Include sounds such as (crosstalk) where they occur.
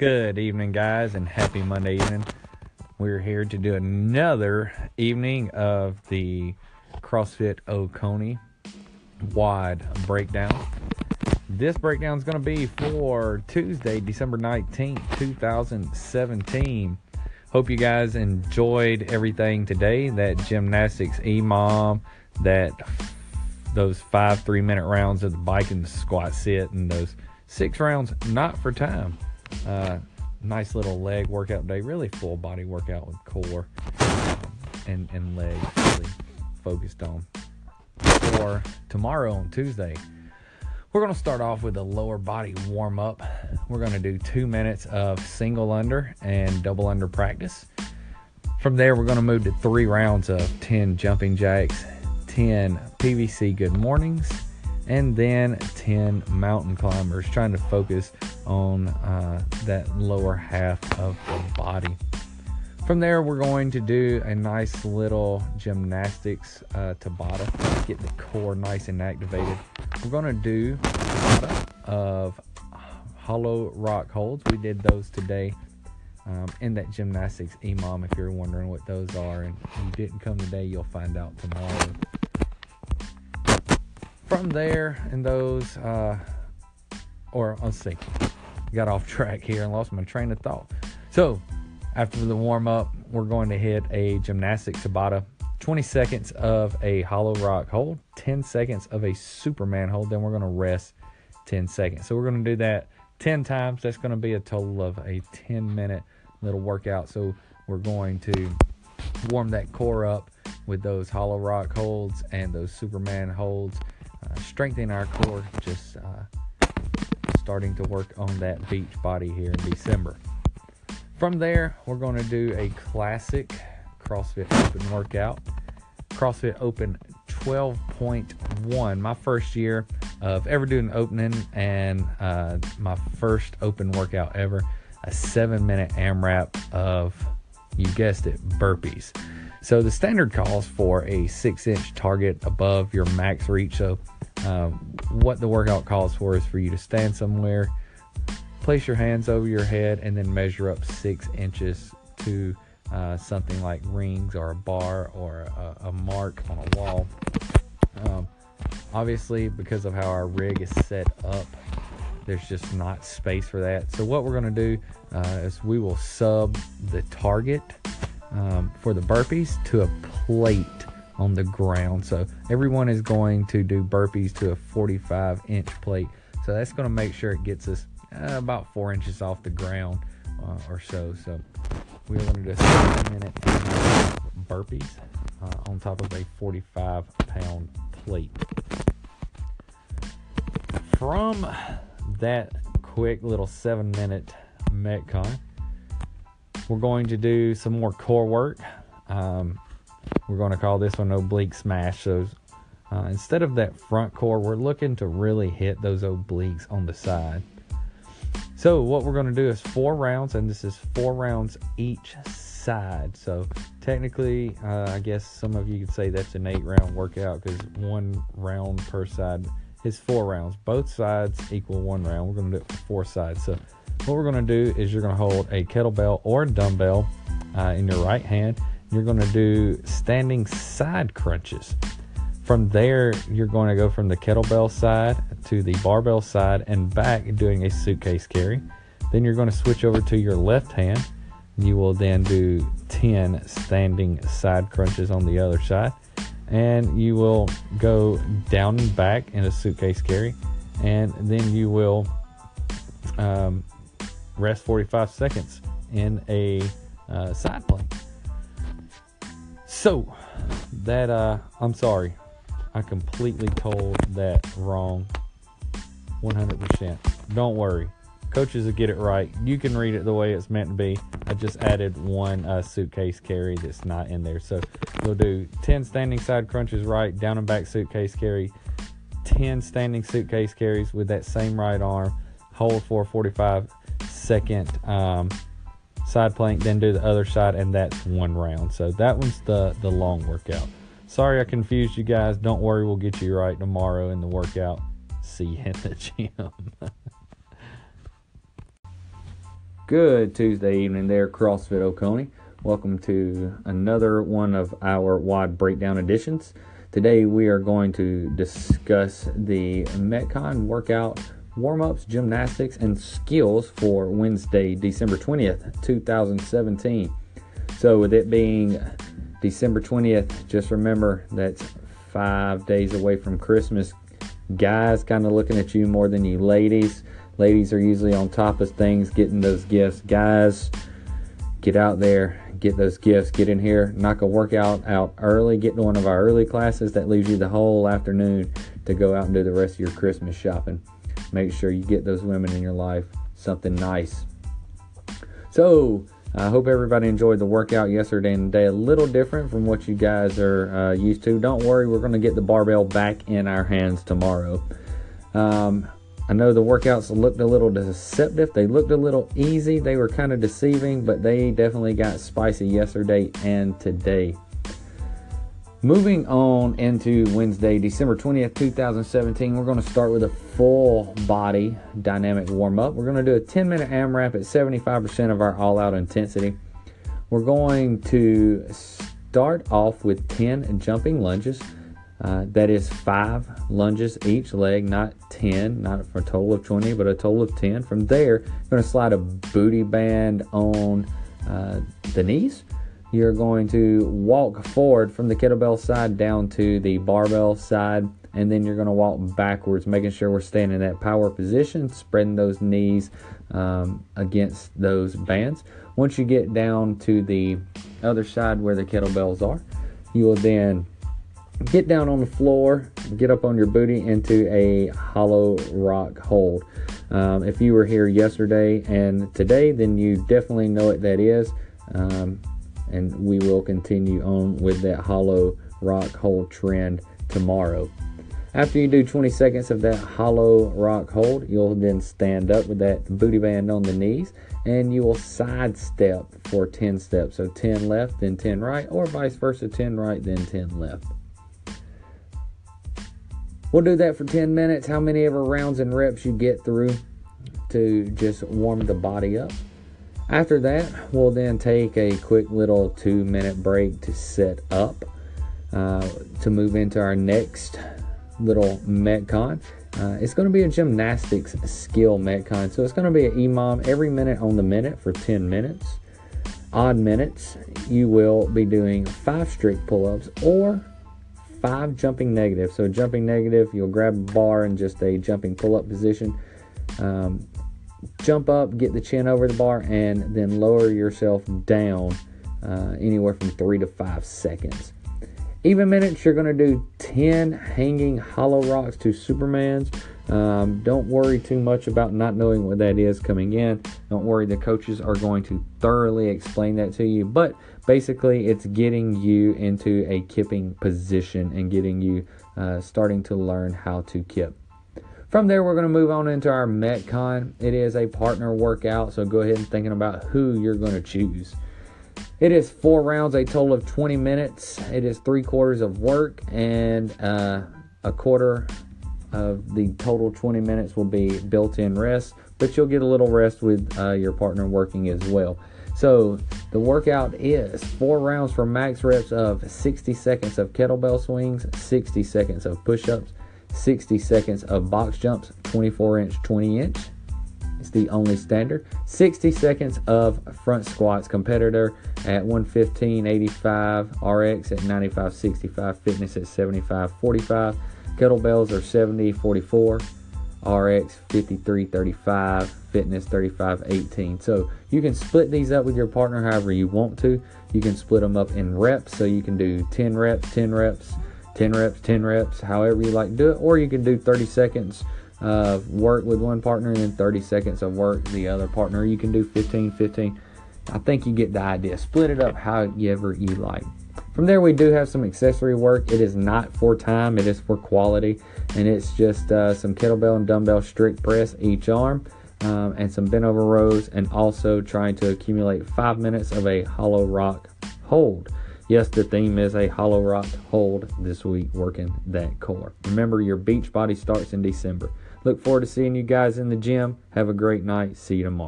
Good evening, guys, and happy Monday evening. We're here to do another evening of the CrossFit Oconee WOD breakdown. This breakdown is going to be for Tuesday, December 19th, 2017. Hope you guys enjoyed everything today. That gymnastics EMOM, that those five three minute rounds of the bike and squat sit, and those six rounds not for time. Uh, nice little leg workout day, really full body workout with core um, and, and legs really focused on. For tomorrow on Tuesday, we're going to start off with a lower body warm up. We're going to do two minutes of single under and double under practice. From there, we're going to move to three rounds of 10 jumping jacks, 10 PVC good mornings, and then 10 mountain climbers, trying to focus on uh, that lower half of the body. From there, we're going to do a nice little gymnastics uh, Tabata, get the core nice and activated. We're going to do a Tabata of hollow rock holds. We did those today um, in that gymnastics EMOM. If you're wondering what those are and you didn't come today, you'll find out tomorrow from there and those uh, or let's see got off track here and lost my train of thought. So after the warm up we're going to hit a gymnastic tabata 20 seconds of a hollow rock hold 10 seconds of a superman hold then we're going to rest 10 seconds. So we're going to do that 10 times. That's going to be a total of a 10 minute little workout. So we're going to warm that core up with those hollow rock holds and those superman holds uh, strengthening our core, just uh, starting to work on that beach body here in December. From there, we're going to do a classic CrossFit Open workout. CrossFit Open 12.1, my first year of ever doing an opening and uh, my first open workout ever. A seven minute AMRAP of, you guessed it, burpees. So the standard calls for a six inch target above your max reach. So um, what the workout calls for is for you to stand somewhere, place your hands over your head, and then measure up six inches to uh, something like rings or a bar or a, a mark on a wall. Um, obviously, because of how our rig is set up, there's just not space for that. So what we're going to do uh, is we will sub the target um, for the burpees to a plate on the ground. So everyone is going to do burpees to a 45 inch plate. So that's going to make sure it gets us uh, about four inches off the ground uh, or so. So we're going to do a seven minute burpees uh, on top of a 45 pound plate. From that quick little seven minute Metcon, we're going to do some more core work. Um, we're going to call this one oblique smash. So uh, instead of that front core, we're looking to really hit those obliques on the side. So what we're going to do is four rounds, and this is four rounds each side. So technically, uh, I guess some of you could say that's an eight round workout because one round per side is four rounds. Both sides equal one round. We're going to do it for four sides. So what we're going to do is you're going to hold a kettlebell or dumbbell uh, in your right hand. You're going to do standing side crunches. From there, you're going to go from the kettlebell side to the barbell side and back doing a suitcase carry. Then you're going to switch over to your left hand. You will then do 10 standing side crunches on the other side. And you will go down and back in a suitcase carry. And then you will um, rest 45 seconds in a uh, side plank. So, that, uh, I'm sorry, I completely told that wrong 100%. Don't worry. Coaches will get it right. You can read it the way it's meant to be. I just added one uh, suitcase carry that's not in there. So we'll do 10 standing side crunches right, down and back suitcase carry, 10 standing suitcase carries with that same right arm, hold for 45 second um, side plank, then do the other side, and that's one round. So that one's the the long workout. Sorry I confused you guys. Don't worry, we'll get you right tomorrow in the workout. See you in the (laughs) gym. Good Tuesday evening there, CrossFit Oconee. Welcome to another one of our WOD breakdown editions. Today we are going to discuss the Metcon workout warm ups, gymnastics, and skills for Wednesday, December 20th, 2017. So, with it being December 20th, just remember that's five days away from Christmas. Guys kind of looking at you more than you ladies. Ladies are usually on top of things, getting those gifts. Guys, get out there, get those gifts, get in here, knock a workout out early, get to one of our early classes. That leaves you the whole afternoon to go out and do the rest of your Christmas shopping. Make sure you get those women in your life something nice. So, I hope everybody enjoyed the workout yesterday and today. A little different from what you guys are uh, used to. Don't worry, we're going to get the barbell back in our hands tomorrow. Um, I know the workouts looked a little deceptive. They looked a little easy. They were kind of deceiving, but they definitely got spicy yesterday and today. Moving on into Wednesday, December 20th, 2017, we're going to start with a full body dynamic warm up. We're going to do a 10 minute AMRAP at 75% of our all out intensity. We're going to start off with 10 jumping lunges. Uh, that is five lunges each leg, not 10, not for a total of 20, but a total of 10. From there, you're going to slide a booty band on uh, the knees. You're going to walk forward from the kettlebell side down to the barbell side, and then you're going to walk backwards, making sure we're staying in that power position, spreading those knees um, against those bands. Once you get down to the other side where the kettlebells are, you will then get down on the floor, get up on your booty into a hollow rock hold. Um, if you were here yesterday and today, then you definitely know what that is. Um, and we will continue on with that hollow rock hold trend tomorrow. After you do 20 seconds of that hollow rock hold, you'll then stand up with that booty band on the knees and you will sidestep for 10 steps. So 10 left, then 10 right, or vice versa 10 right, then 10 left. We'll do that for 10 minutes. How many ever rounds and reps you get through to just warm the body up. After that, we'll then take a quick little two minute break to set up uh, to move into our next little Metcon. Uh, it's going to be a gymnastics skill Metcon. So it's going to be an EMOM every minute on the minute for 10 minutes. Odd minutes, you will be doing five strict pull ups or five jumping negative. So jumping negative, you'll grab a bar in just a jumping pull-up position. Um, jump up, get the chin over the bar, and then lower yourself down uh, anywhere from three to five seconds. Even minutes, you're going to do 10 hanging hollow rocks to Supermans. Um, don't worry too much about not knowing what that is coming in. Don't worry, the coaches are going to thoroughly explain that to you. But basically, it's getting you into a kipping position and getting you uh, starting to learn how to kip. From there, we're going to move on into our Metcon. It is a partner workout, so go ahead and thinking about who you're going to choose. It is four rounds, a total of 20 minutes. It is three quarters of work, and uh, a quarter of the total 20 minutes will be built in rest, but you'll get a little rest with uh, your partner working as well. So the workout is four rounds for max reps of 60 seconds of kettlebell swings, 60 seconds of push ups, 60 seconds of box jumps, 24 inch, 20 inch. It's the only standard. 60 seconds of front squats, competitor at 115, 85, RX at 95, 65, fitness at 75, 45. Kettlebells are 70 44, RX 53 35, fitness 35 18. So you can split these up with your partner however you want to. You can split them up in reps, so you can do 10 reps, 10 reps, 10 reps, 10 reps, however you like to do it, or you can do 30 seconds of work with one partner and then 30 seconds of work the other partner. You can do 15, 15. I think you get the idea. Split it up however you like. From there, we do have some accessory work. It is not for time, it is for quality. And it's just uh, some kettlebell and dumbbell strict press each arm. Um, and some bent over rows, and also trying to accumulate five minutes of a hollow rock hold. Yes, the theme is a hollow rock hold this week, working that core. Remember, your beach body starts in December. Look forward to seeing you guys in the gym. Have a great night. See you tomorrow.